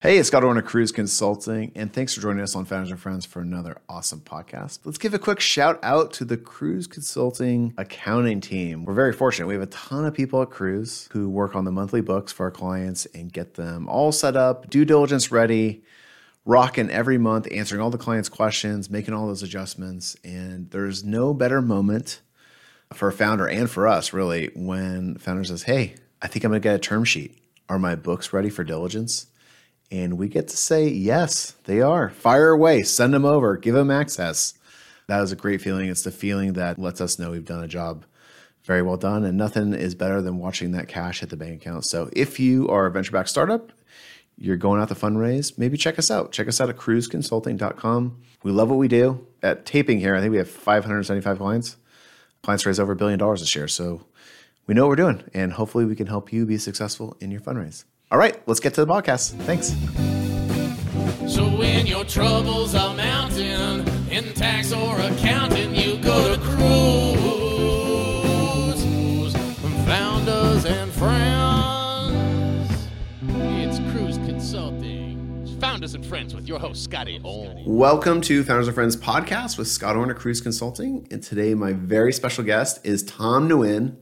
Hey, it's Scott Orner Kruze Consulting, and thanks for joining us on Founders and Friends for another awesome podcast. Let's give a quick shout out to the Kruze Consulting accounting team. We're very fortunate. We have a ton of people at Kruze who work on the monthly books for our clients and get them all set up, due diligence ready, rocking every month, answering all the clients' questions, making all those adjustments. And there's no better moment for a founder and for us, really, when founder says, Hey, I think I'm going to get a term sheet. Are my books ready for diligence? And we get to say, yes, they are. Fire away, send them over, give them access. That is a great feeling. It's the feeling that lets us know we've done a job very well done. And nothing is better than watching that cash hit the bank account. So if you are a venture backed startup, you're going out to fundraise, maybe check us out. Check us out at kruzeconsulting.com. We love what we do. At taping here, I think we have 575 clients. Clients raise over a billion dollars this year. So we know what we're doing. And hopefully we can help you be successful in your fundraise. All right, let's get to the podcast. Thanks. So when your troubles are mounting in tax or accounting, you go to Kruze. Founders and friends. It's Kruze Consulting. Founders and friends with your host Scotty Holm. Welcome to Founders and Friends podcast with Scott Orner Kruze Consulting. And today, my very special guest is Tom Nguyen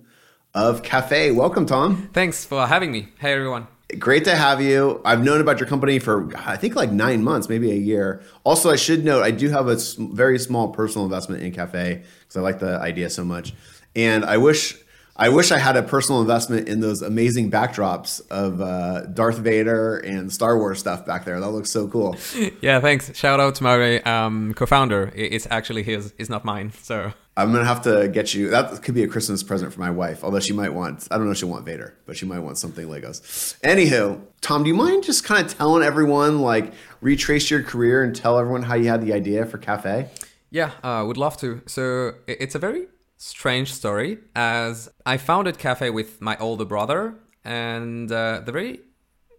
of Cafe. Welcome, Tom. Thanks for having me. Hey, everyone. Great to have you. I've known about your company for I think like nine months, maybe a year. Also, I should note I do have a very small personal investment in Cafe because I like the idea so much, and I wish I wish I had a personal investment in those amazing backdrops of uh, Darth Vader and Star Wars stuff back there. That looks so cool. Yeah, thanks. Shout out to my um, co-founder. It's actually his. It's not mine. So I'm gonna have to get you. That could be a Christmas present for my wife. Although she might want, I don't know, if she'll want Vader, but she might want something Legos. Anywho, Tom, do you mind just kind of telling everyone, like, retrace your career and tell everyone how you had the idea for Cafe? yeah, uh, would love to. So it's a very strange story, as I founded Cafe with my older brother, and uh, the very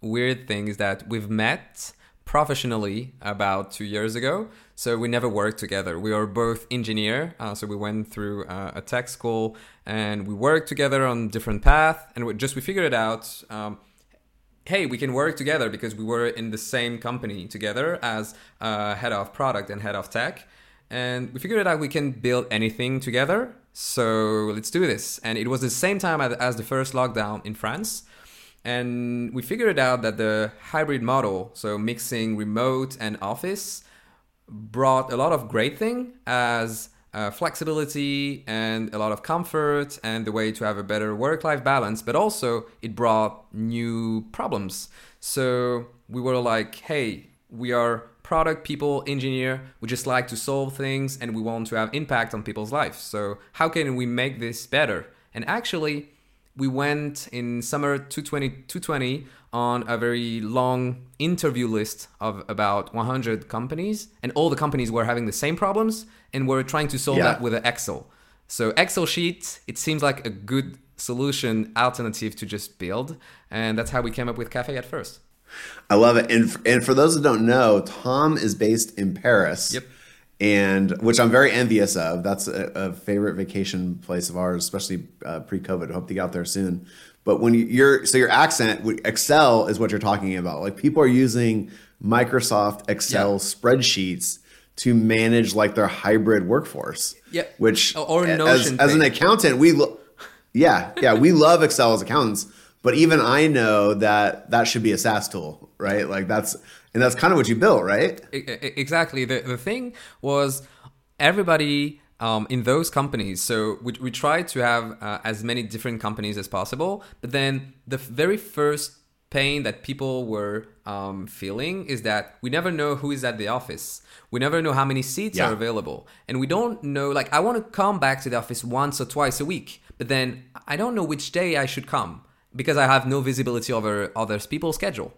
weird thing is that we've met professionally about two years ago. So we never worked together. We are both engineer, uh, so we went through uh, a tech school and we worked together on different path, and we just we figured it out. Um, hey, we can work together because we were in the same company together as uh, head of product and head of tech. And we figured out we can build anything together. So let's do this. And it was the same time as- as the first lockdown in France. And we figured out that the hybrid model, so mixing remote and office, brought a lot of great thing as uh, flexibility and a lot of comfort and the way to have a better work-life balance but also it brought new problems. So we were like hey we are product people engineer. We just like to solve things and we want to have impact on people's lives. So how can we make this better? And actually we went in summer 220, 220 on a very long interview list of about 100 companies and all the companies were having the same problems and we're trying to solve Yeah. that with an excel so excel sheet it seems like a good solution alternative to just build and that's how we came up with cafe at first I love it. And, and for those that don't know, Tom is based in Paris. Yep. And which I'm very envious of. That's a, a favorite vacation place of ours, especially uh, pre-COVID. Hope to get out there soon. But when you, you're so your accent, Excel is what you're talking about. Like people are using Microsoft Excel Yeah. spreadsheets to manage like their hybrid workforce. Yeah. Which Or- or as, Notion as an accountant, we lo- yeah yeah we love Excel as accountants. But even I know that that should be a SaaS tool, right? Like that's and that's kind of what you built, right? Exactly the, the thing was everybody um, in those companies so we, we tried to have uh, as many different companies as possible but then the very first pain that people were um, feeling is that we never know who is at the office we never know how many seats Yeah. are available and we don't know like i want to come back to the office once or twice a week but then i don't know which day i should come because i have no visibility over other people's schedule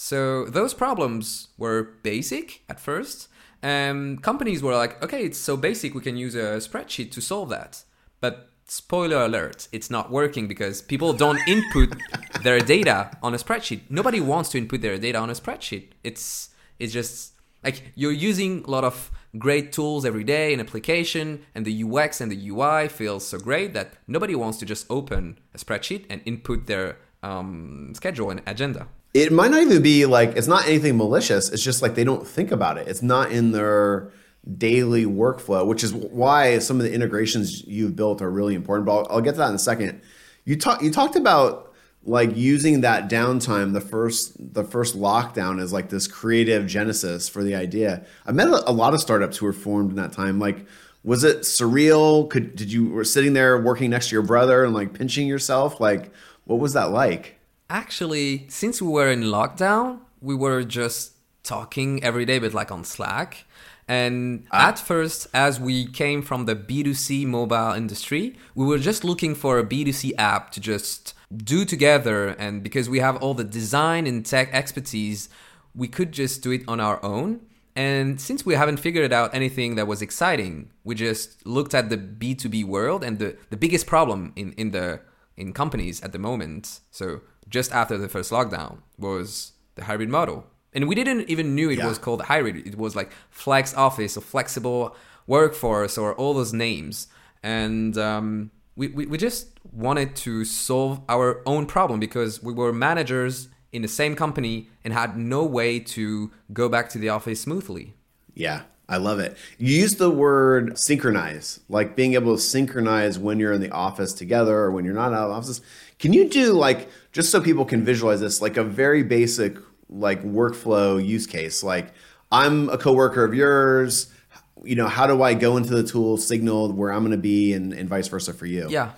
so those problems were basic at first. Um, companies were like, okay, it's so basic, we can use a spreadsheet to solve that. But spoiler alert, it's not working because people don't input their data on a spreadsheet. Nobody wants to input their data on a spreadsheet. It's it's just like you're using a lot of great tools every day in application and the UX and the UI feels so great that nobody wants to just open a spreadsheet and input their um, schedule and agenda. It might not even be like it's not anything malicious. It's just like they don't think about it. It's not in their daily workflow, which is why some of the integrations you've built are really important. But I'll, I'll get to that in a second. You talked you talked about like using that downtime the first the first lockdown as like this creative genesis for the idea i met a lot of startups who were formed in that time like was it surreal could did you were sitting there working next to your brother and like pinching yourself like what was that like Actually, since we were in lockdown, we were just talking every day, but like on Slack. And ah. at first, as we came from the B2C mobile industry, we were just looking for a B2C app to just do together. And because we have all the design and tech expertise, we could just do it on our own. And since we haven't figured out anything that was exciting, we just looked at the B2B world and the, the biggest problem in, in the in companies at the moment. So just after the first lockdown was the hybrid model. And we didn't even knew it Yeah. was called hybrid. It was like flex office or flexible workforce or all those names. And um, we, we, we just wanted to solve our own problem because we were managers in the same company and had no way to go back to the office smoothly. Yeah, I love it. You use the word synchronize, like being able to synchronize when you're in the office together or when you're not out of the office. Can you do like just so people can visualize this, like a very basic like workflow use case? Like I'm a coworker of yours. You know, how do I go into the tool signal where I'm going to be, and, and vice versa for you? Yeah.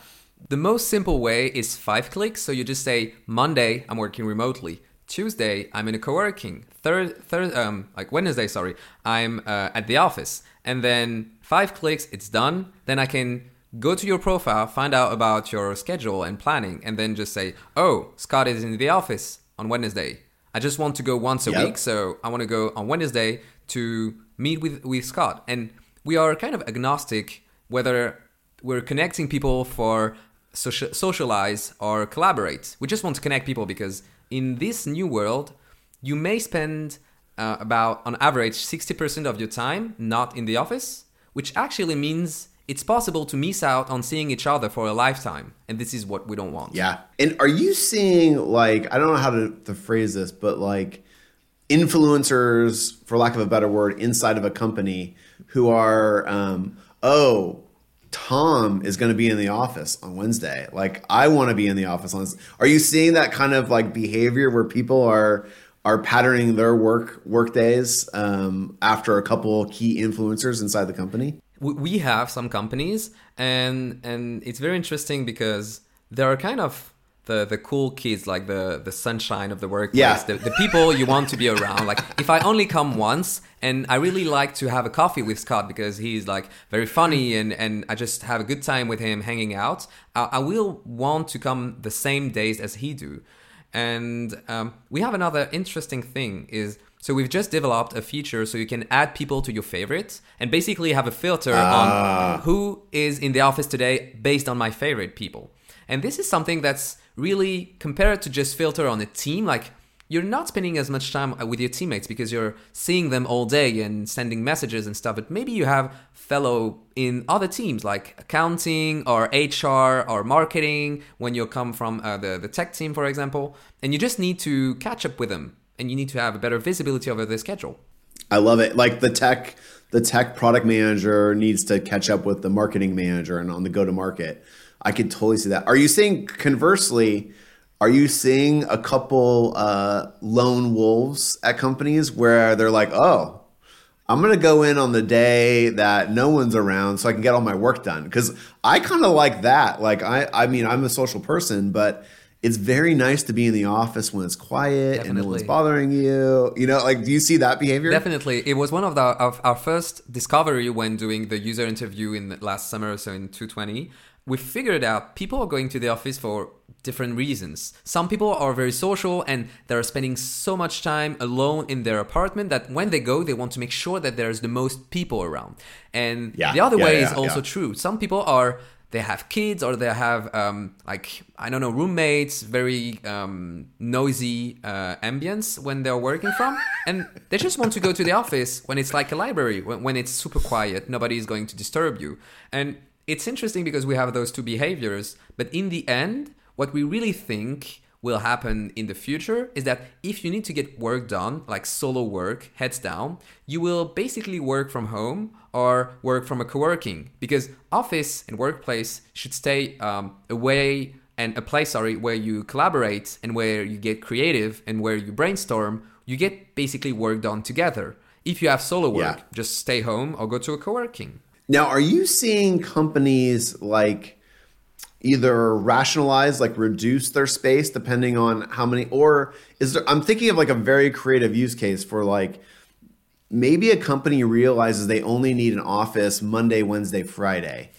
The most simple way is five clicks. So you just say Monday, I'm working remotely. Tuesday, I'm in a co-working. Third, third, um, like Wednesday, sorry, I'm uh, at the office. And then five clicks, it's done. Then I can go to your profile, find out about your schedule and planning, and then just say, "Oh, Scott is in the office on Wednesday. I just want to go once a Yep. week, so I want to go on Wednesday to meet with with Scott." And we are kind of agnostic whether we're connecting people for social, socialize or collaborate. We just want to connect people because in this new world, you may spend uh, about on average 60% of your time not in the office, which actually means it's possible to miss out on seeing each other for a lifetime. And this is what we don't want. Yeah. And are you seeing like I don't know how to, to phrase this, but like influencers, for lack of a better word, inside of a company who are um, oh, Tom is going to be in the office on Wednesday. Like I want to be in the office on. Are you seeing that kind of like behavior where people are are patterning their work work days um, after a couple key influencers inside the company? we- we have some companies and and it's very interesting because there are kind of the the cool kids like the the sunshine of the workplace Yeah. the, the people you want to be around like if i only come once and i really like to have a coffee with scott because he's like very funny and and i just have a good time with him hanging out i, I will want to come the same days as he do and um, we have another interesting thing is so we've just developed a feature so you can add people to your favorites and basically have a filter on who is in the office today based on my favorite people. And this is something that's really compared to just filter on a team like you're not spending as much time with your teammates because you're seeing them all day and sending messages and stuff but maybe you have fellow in other teams like accounting or hr or marketing when you come from uh, the, the tech team for example and you just need to catch up with them and you need to have a better visibility over their schedule I love it. Like the tech, the tech product manager needs to catch up with the marketing manager and on the go to market. I could totally see that. Are you seeing conversely? Are you seeing a couple uh, lone wolves at companies where they're like, "Oh, I'm gonna go in on the day that no one's around so I can get all my work done"? Because I kind of like that. Like I, I mean, I'm a social person, but it's very nice to be in the office when it's quiet and no one's bothering you. You know, like do you see that behavior? Definitely, it was one of the of our first discovery when doing the user interview in the last summer, so in 2020. We figured out people are going to the office for different reasons. Some people are very social and they're spending so much time alone in their apartment that when they go, they want to make sure that there's the most people around. And Yeah, the other yeah, way yeah, is also true. Some people are they have kids or they have um, like I don't know roommates, very um, noisy uh, ambience when they're working from, and they just want to go to the office when it's like a library, when, when it's super quiet, nobody is going to disturb you. And it's interesting because we have those two behaviors, but in the end, what we really think will happen in the future is that if you need to get work done, like solo work, heads down, you will basically work from home or work from a co-working because office and workplace should stay um, away and a place sorry where you collaborate and where you get creative and where you brainstorm you get basically work done together if you have solo work Yeah. just stay home or go to a co-working Now, are you seeing companies like either rationalize, like reduce their space depending on how many, or is there, I'm thinking of like a very creative use case for like maybe a company realizes they only need an office Monday, Wednesday, Friday,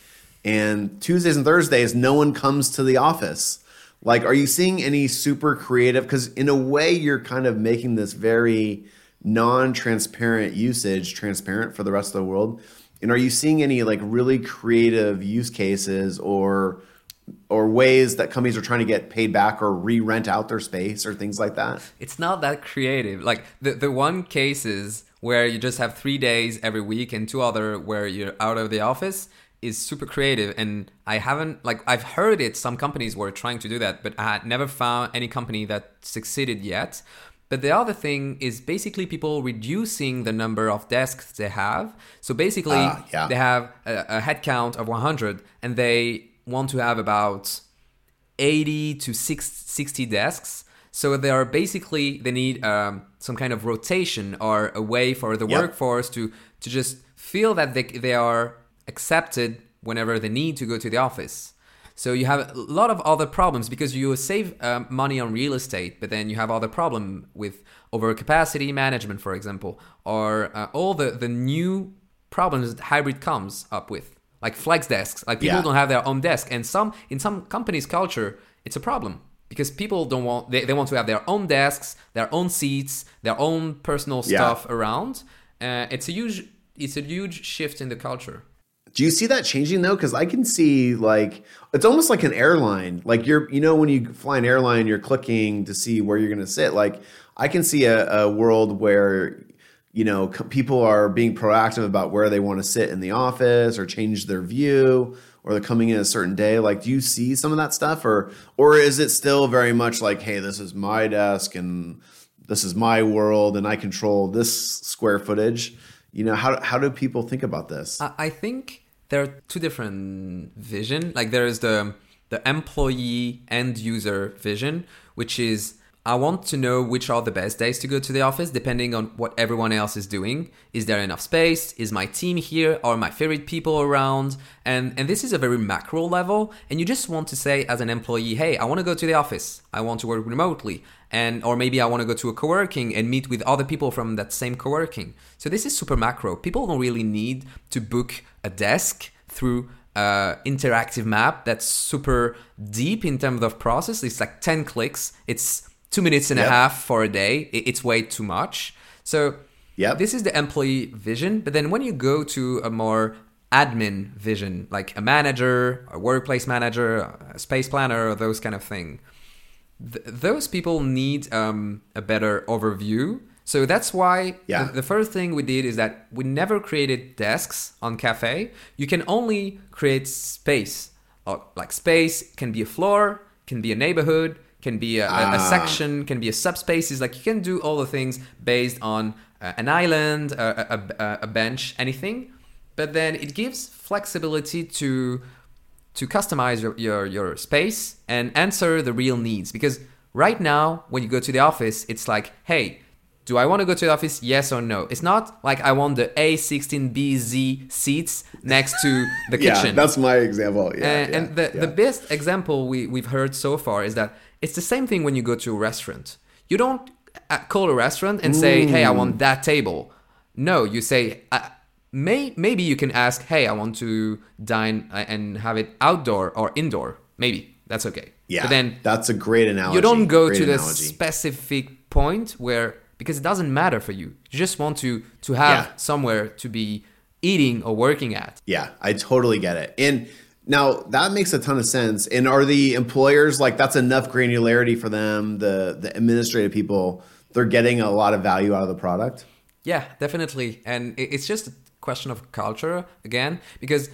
and Tuesdays and Thursdays, no one comes to the office. Like, are you seeing any super creative? Because in a way, you're kind of making this very non-transparent usage transparent for the rest of the world. And are you seeing any like really creative use cases or or ways that companies are trying to get paid back or re-rent out their space or things like that? it's not that creative. Like the, the one cases where you just have three days every week and two other where you're out of the office is super creative. And i haven't like i've heard it some companies were trying to do that but i had never found any company that succeeded yet but the other thing is basically people reducing the number of desks they have so basically Ah, yeah. they have a, a head count of 100 and they want to have about 80 to 60 desks. So they are basically they need um, some kind of rotation or a way for the Yep. workforce to to just feel that they they are accepted whenever they need to go to the office. So you have a lot of other problems because you save um, money on real estate, but then you have other problem with overcapacity management, for example, or uh, all the the new problems that hybrid comes up with, like flex desks. Like people Yeah. don't have their own desk, and some in some companies' culture, it's a problem because people don't want they, they want to have their own desks, their own seats, their own personal Yeah. stuff around. Uh, it's a huge it's a huge shift in the culture. Do you see that changing though? Because I can see like it's almost like an airline. Like you're, you know, when you fly an airline, you're clicking to see where you're going to sit. Like I can see a, a world where you know people are being proactive about where they want to sit in the office or change their view or they're coming in a certain day. Like, do you see some of that stuff, or or is it still very much like, hey, this is my desk and this is my world and I control this square footage? You know, how how do people think about this? I think there are two different vision. Like there is the the employee end user vision, which is I want to know which are the best days to go to the office depending on what everyone else is doing. Is there enough space? Is my team here? Are my favorite people around? And and this is a very macro level and you just want to say as an employee, "Hey, I want to go to the office. I want to work remotely." And or maybe I want to go to a co-working and meet with other people from that same co-working. So this is super macro. People don't really need to book a desk through uh, interactive map that's super deep in terms of process. It's like 10 clicks. It's two minutes and Yep. a half for a day. It's way too much. So Yep. this is the employee vision. But then when you go to a more admin vision, like a manager, a workplace manager, a space planner, or those kind of thing, th- those people need um, a better overview. So that's why Yeah. the, the first thing we did is that we never created desks on cafe. You can only create space. Uh, Like space can be a floor, can be a neighborhood, can be a, a- a Ah. section, can be a subspaces. Like you can do all the things based on uh, an island, a, a, a bench, anything. But then it gives flexibility to to customize your, your, your space and answer the real needs. Because right now, when you go to the office, it's like, hey, do I want to go to the office? Yes or no? It's not like I want the A16BZ seats next to the kitchen. Yeah, that's my example. Yeah, and, yeah, and the, yeah. the best example we, we've heard so far is that it's the same thing when you go to a restaurant. You don't uh, call a restaurant and say, hey, I want that table. No, you say, may, maybe you can ask, hey, I want to dine uh, and have it outdoor or indoor. Maybe that's okay. yeah, But then that's a great analogy. you don't go Great to the specific point where because it doesn't matter for you. You just want to to have Yeah. somewhere to be eating or working at. Yeah, I totally get it. And now that makes a ton of sense. And are the employers like that's enough granularity for them? The the administrative people, they're getting a lot of value out of the product. Yeah, definitely. And it's just question of culture again, because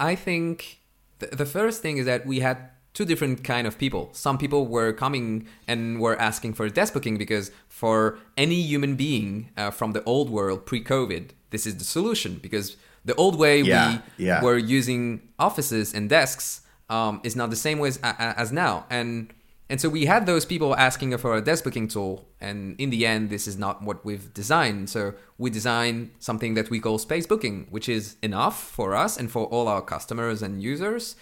I think th- the first thing is that we had two different kind of people. Some people were coming and were asking for desk booking because for any human being uh, from the old world pre-COVID, this is the solution because the old way Yeah, we yeah. were using offices and desks um, is not the same way as, as now. And and so we had those people asking for a desk booking tool, and in the end, this is not what we've designed. So we designed something that we call space booking, which is enough for us and for all our customers and users.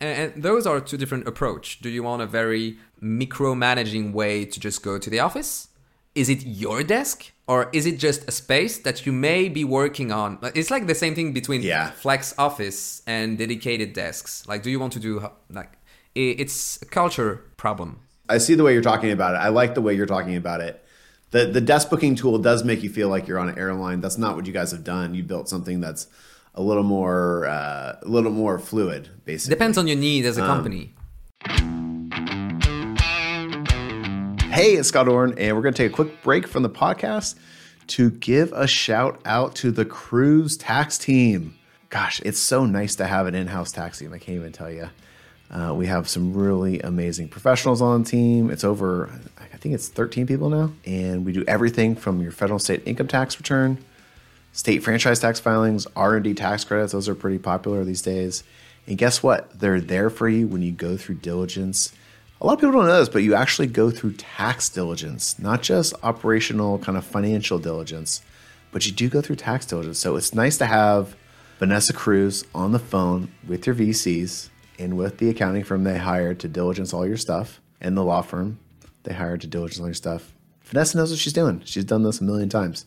And, those are two different approach. Do you want a very micromanaging way to just go to the office? Is it your desk? Or is it just a space that you may be working on? It's like the same thing between Yeah. flex office and dedicated desks. Like, do you want to do like it's a culture problem? I see the way you're talking about it. I like the way you're talking about it. The the desk booking tool does make you feel like you're on an airline. That's not what you guys have done. You built something that's a little more uh, a little more fluid, basically. Depends on your need as a company. Hey, it's Scott Orn, and we're going to take a quick break from the podcast to give a shout out to the Kruze tax team. Gosh, it's so nice to have an in house tax team. I can't even tell you. Uh, we have some really amazing professionals on the team. It's over, I think it's 13 people now. And we do everything from your federal state income tax return, state franchise tax filings, R&D tax credits. Those are pretty popular these days. And guess what? They're there for you when you go through diligence. A lot of people don't know this, but you actually go through tax diligence, not just operational kind of financial diligence, but you do go through tax diligence. So it's nice to have Vanessa Kruze on the phone with your VCs and with the accounting firm they hired to diligence all your stuff and the law firm they hired to diligence all your stuff. Vanessa knows what she's doing. She's done this a million times.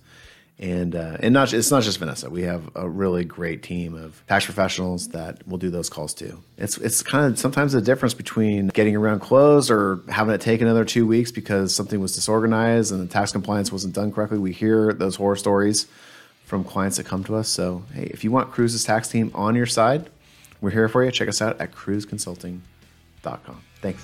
And uh, and not it's not just Vanessa. We have a really great team of tax professionals that will do those calls too. It's it's kind of sometimes the difference between getting around closed or having it take another two weeks because something was disorganized and the tax compliance wasn't done correctly. We hear those horror stories from clients that come to us. So hey, if you want Kruze's tax team on your side, we're here for you. Check us out at kruzeconsulting.com. Thanks.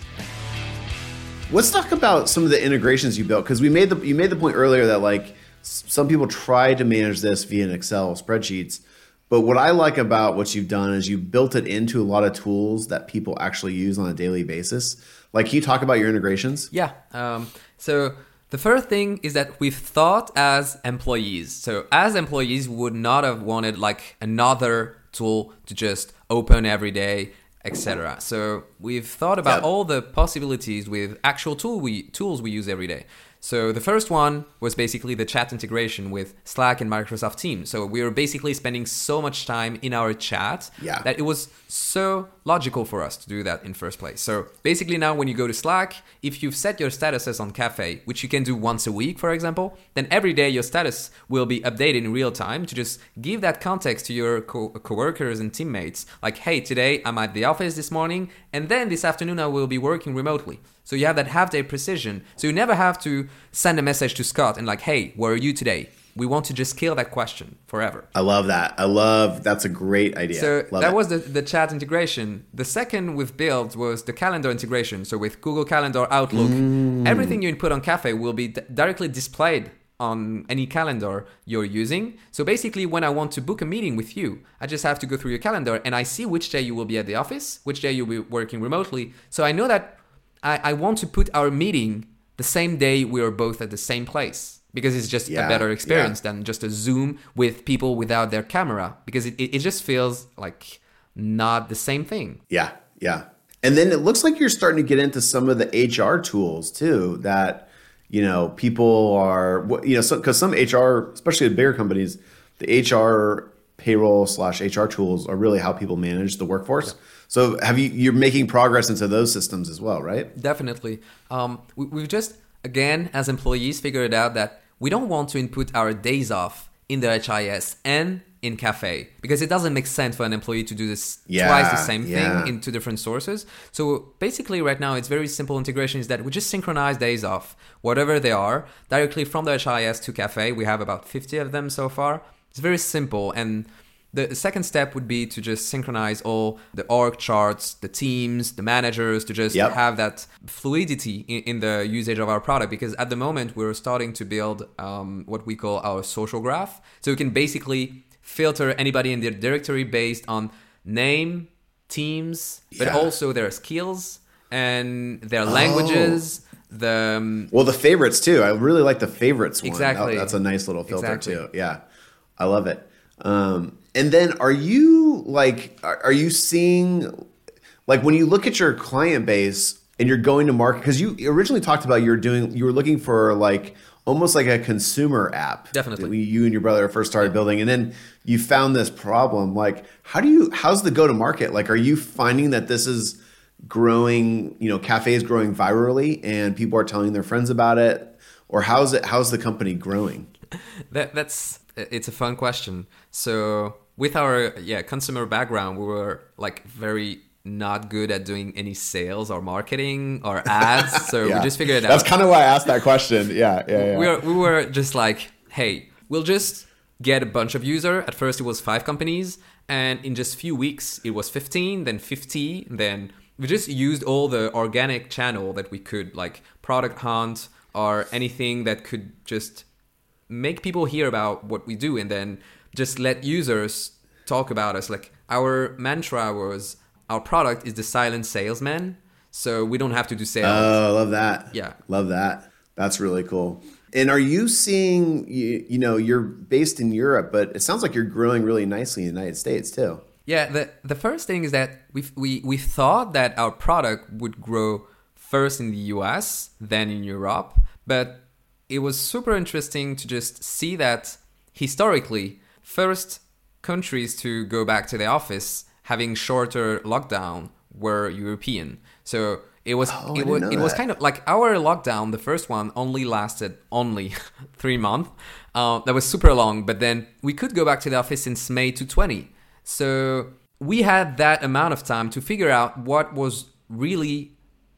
Let's talk about some of the integrations you built because we made the you made the point earlier that like some people try to manage this via an Excel spreadsheets, but what I like about what you've done is you built it into a lot of tools that people actually use on a daily basis. Like, can you talk about your integrations? Yeah. Um, so the first thing is that we've thought as employees. So as employees, we would not have wanted like another tool to just open every day, etc. So we've thought about all the possibilities with actual tool we tools we use every day. So the first one was basically the chat integration with Slack and Microsoft Teams. So we were basically spending so much time in our chat Yeah. that it was so logical for us to do that in first place. So basically now when you go to Slack, if you've set your statuses on Cafe, which you can do once a week, for example, then every day your status will be updated in real time to just give that context to your co- coworkers and teammates. Like, hey, today I'm at the office this morning, and then this afternoon I will be working remotely. So you have that half day precision. So you never have to send a message to Scott and like, hey, where are you today? We want to just kill that question forever. I love that. I love that's a great idea. So Love that it. was the, the chat integration. The second we've built was the calendar integration. So with Google Calendar, Outlook, Mm. everything you input on Cafe will be d- directly displayed on any calendar you're using. So basically, when I want to book a meeting with you, I just have to go through your calendar and I see which day you will be at the office, which day you'll be working remotely. So I know that I, I want to put our meeting the same day we are both at the same place because it's just Yeah, a better yeah. experience than just a Zoom with people without their camera because it, it, it just feels like not the same thing. Yeah, yeah. And then it looks like you're starting to get into some of the HR tools too that you know people are you know because some HR, especially with bigger companies, the HR payroll slash HR tools are really how people manage the workforce. So have you you're making progress into those systems as well, right? Definitely. Um, we, we've just, again, as employees, figured out that we don't want to input our days off in the HIS and in Cafe because it doesn't make sense for an employee to do this Yeah, twice the same yeah. thing in two different sources. So basically, right now, it's very simple integration is that we just synchronize days off, whatever they are, directly from the HIS to Cafe. We have about 50 of them so far. It's very simple. And the second step would be to just synchronize all the org charts, the teams, the managers, to just Yep. have that fluidity in, in the usage of our product. Because at the moment, we're starting to build um, what we call our social graph. So we can basically filter anybody in the directory based on name, teams, but also their skills and their languages. The um, Well, the favorites too. I really like the favorites one. Exactly. That- that's a nice little filter Exactly. too. Yeah, I love it. Um, and then, are you like, are, you seeing, like, when you look at your client base and you're going to market? Because you originally talked about you're doing, you were looking for like almost like a consumer app. Definitely. You and your brother first started building, and then you found this problem. Like, how do you? How's the go to market? Like, are you finding that this is growing you know cafes growing virally and people are telling their friends about it or how's it how's the company growing That that's it's a fun question. So with our yeah consumer background, we were like very not good at doing any sales or marketing or ads. So we just figured it that's out. That's kind of why i asked that question yeah yeah yeah we were we were just like, hey, we'll just get a bunch of user. At first, it was five companies, and in just few weeks, it was fifteen, then fifty, then we just used all the organic channel that we could, like product hunt or anything that could just make people hear about what we do, and then just let users talk about us. Like our mantra was, our product is the silent salesman, so we don't have to do sales. oh I love that Yeah. love that that's really cool and are you seeing you, you know you're based in europe but it sounds like you're growing really nicely in the united states too Yeah, the the first thing is that we we we thought that our product would grow first in the US, then in Europe, but it was super interesting to just see that historically, first countries to go back to the office having shorter lockdown were European. So it was Oh, it was it was kind of like our lockdown. The first one only lasted only three months. Uh, that was super long, but then we could go back to the office since May 2020. So we had that amount of time to figure out what was really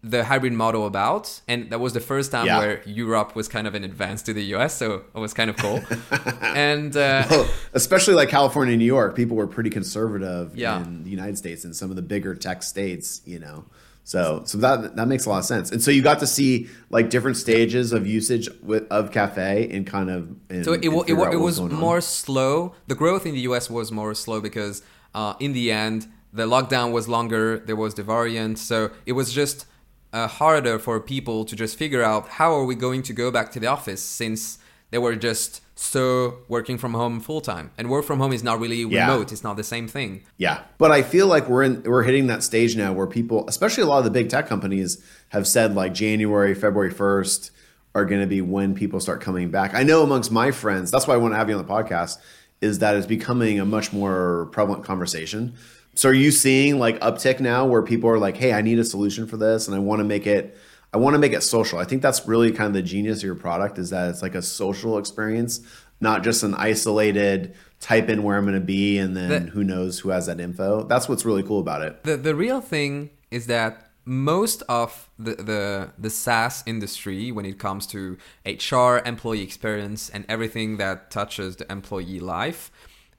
the hybrid model about, and that was the first time Yeah. where Europe was kind of in advance to the US. So it was kind of cool. and uh, Well, especially like California and New York, people were pretty conservative Yeah. in the United States and some of the bigger tech states, you know. So so that that makes a lot of sense. And so you got to see like different stages of usage with, of cafe and kind of and, So it, wa- it, out it was going on. more slow. The growth in the US was more slow because uh, in the end, the lockdown was longer. There was the variant. So it was just uh, harder for people to just figure out how are we going to go back to the office since they were just so working from home full time. And work from home is not really Yeah. remote. It's not the same thing. Yeah, but I feel like we're in we're hitting that stage now where people, especially a lot of the big tech companies, have said like January, February first are going to be when people start coming back. I know amongst my friends, that's why I want to have you on the podcast, is that it's becoming a much more prevalent conversation. So are you seeing like uptick now where people are like, "Hey, I need a solution for this, and I want to make it." I want to make it social. I think that's really kind of the genius of your product is that it's like a social experience, not just an isolated type in where I'm going to be and then The- who knows who has that info. That's what's really cool about it. The the real thing is that most of the, the the SaaS industry, when it comes to HR, employee experience, and everything that touches the employee life,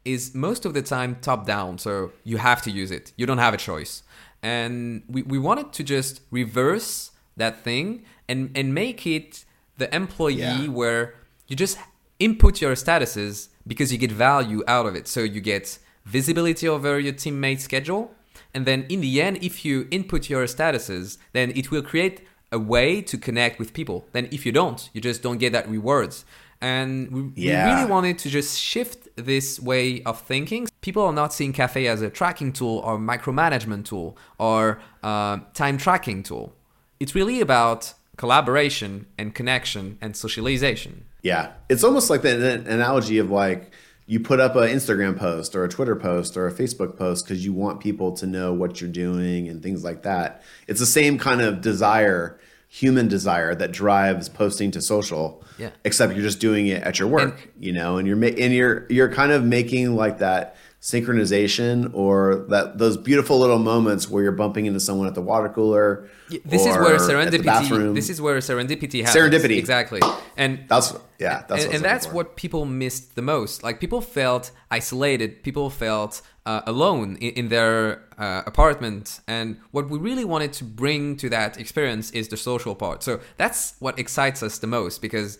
is most of the time top down. So you have to use it. You don't have a choice. And we, we wanted to just reverse that thing and, and make it the employee Yeah. where you just input your statuses because you get value out of it. So you get visibility over your teammate's schedule. And then in the end, if you input your statuses, then it will create a way to connect with people. Then if you don't, you just don't get that rewards. And we, Yeah. we really wanted to just shift this way of thinking. People are not seeing Cafe as a tracking tool or micromanagement tool or uh, time tracking tool. It's really about collaboration and connection and socialization. Yeah. It's almost like the an analogy of like you put up an Instagram post or a Twitter post or a Facebook post because you want people to know what you're doing and things like that. It's the same kind of desire, human desire that drives posting to social. Yeah. Except you're just doing it at your work, you know, and you're and you're you're kind of making like that synchronization or that those beautiful little moments where you're bumping into someone at the water cooler. This is or where serendipity. bathroom. This is where serendipity happens. Serendipity. exactly. And that's yeah, that's and, what and that's for. what people missed the most. Like people felt isolated. People felt uh, alone in, in their uh, apartment. And what we really wanted to bring to that experience is the social part. So that's what excites us the most because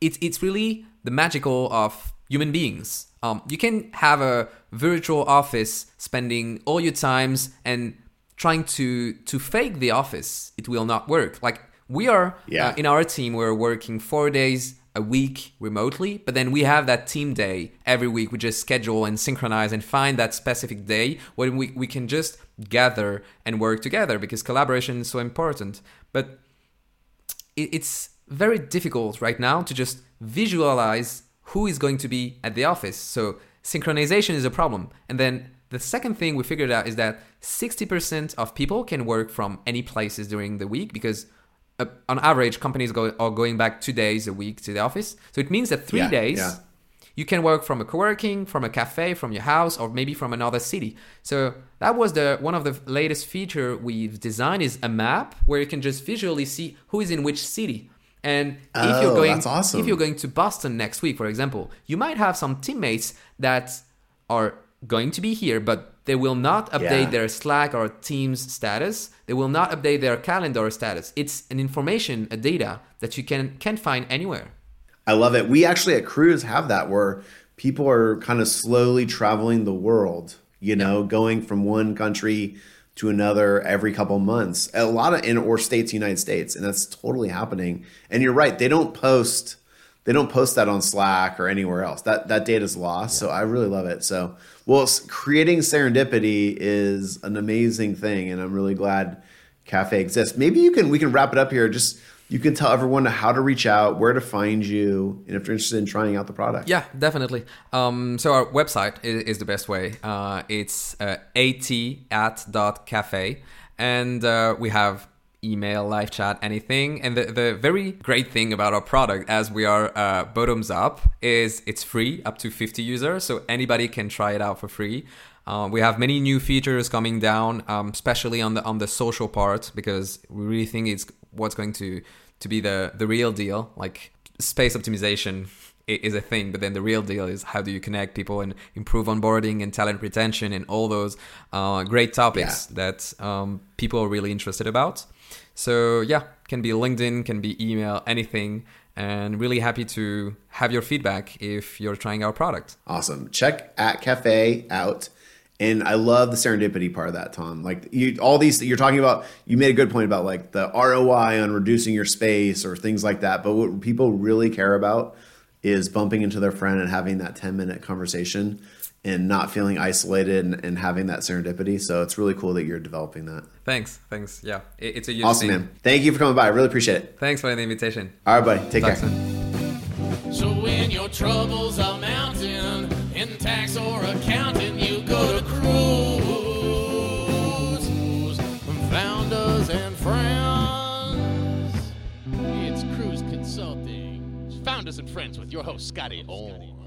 it's it's really the magical of human beings. Um, you can have a virtual office spending all your times and trying to to fake the office. It will not work. Like we are Yeah. uh, in our team, we're working four days a week remotely, but then we have that team day every week. We just schedule and synchronize and find that specific day when we, we can just gather and work together because collaboration is so important. But it, it's very difficult right now to just visualize who is going to be at the office. So synchronization is a problem. And then the second thing we figured out is that 60% of people can work from any places during the week because uh, on average companies go, are going back two days a week to the office. So it means that three Yeah, days yeah. you can work from a co-working, from a cafe, from your house, or maybe from another city. So that was the one of the latest feature we've designed is a map where you can just visually see who is in which city. And if Oh, you're going that's awesome. if you're going to Boston next week, for example, you might have some teammates that are going to be here, but they will not update Yeah. their Slack or Teams status. They will not update their calendar status. It's an information, a data that you can can't find anywhere. I love it. We actually at Kruze have that where people are kind of slowly traveling the world, you know, going from one country to another every couple months. A lot of in or states, United States, and that's totally happening. And you're right, they don't post they don't post that on Slack or anywhere else. That that data is lost. So I really love it. So well, creating serendipity is an amazing thing, and I'm really glad Cafe exists. Maybe you can we can wrap it up here. Just you can tell everyone how to reach out, where to find you, and if they're interested in trying out the product. Yeah, definitely. Um, so our website is, is the best way. Uh, it's uh, at at dot cafe, and uh, we have email, live chat, anything. And the, the very great thing about our product, as we are uh, bottoms up, is it's free up to 50 users, so anybody can try it out for free. Uh, we have many new features coming down, um, especially on the on the social part, because we really think it's what's going to to be the the real deal. Like space optimization is a thing, but then the real deal is how do you connect people and improve onboarding and talent retention and all those uh, great topics that um, people are really interested about. So yeah, can be LinkedIn, can be email, anything. And really happy to have your feedback if you're trying our product. Awesome. Check at Cafe out. And I love the serendipity part of that, Tom. Like you, all these you're talking about. You made a good point about like the ROI on reducing your space or things like that. But what people really care about is bumping into their friend and having that 10 minute conversation and not feeling isolated and, and having that serendipity. So it's really cool that you're developing that. Thanks, thanks. Yeah, it- it's a huge Awesome, thing. man. Thank you for coming by. I really appreciate it. Thanks for the invitation. All right, buddy. Take Talk care. soon. So when your troubles are mounting in tax or accounting, And friends with your host, Scotty Orr.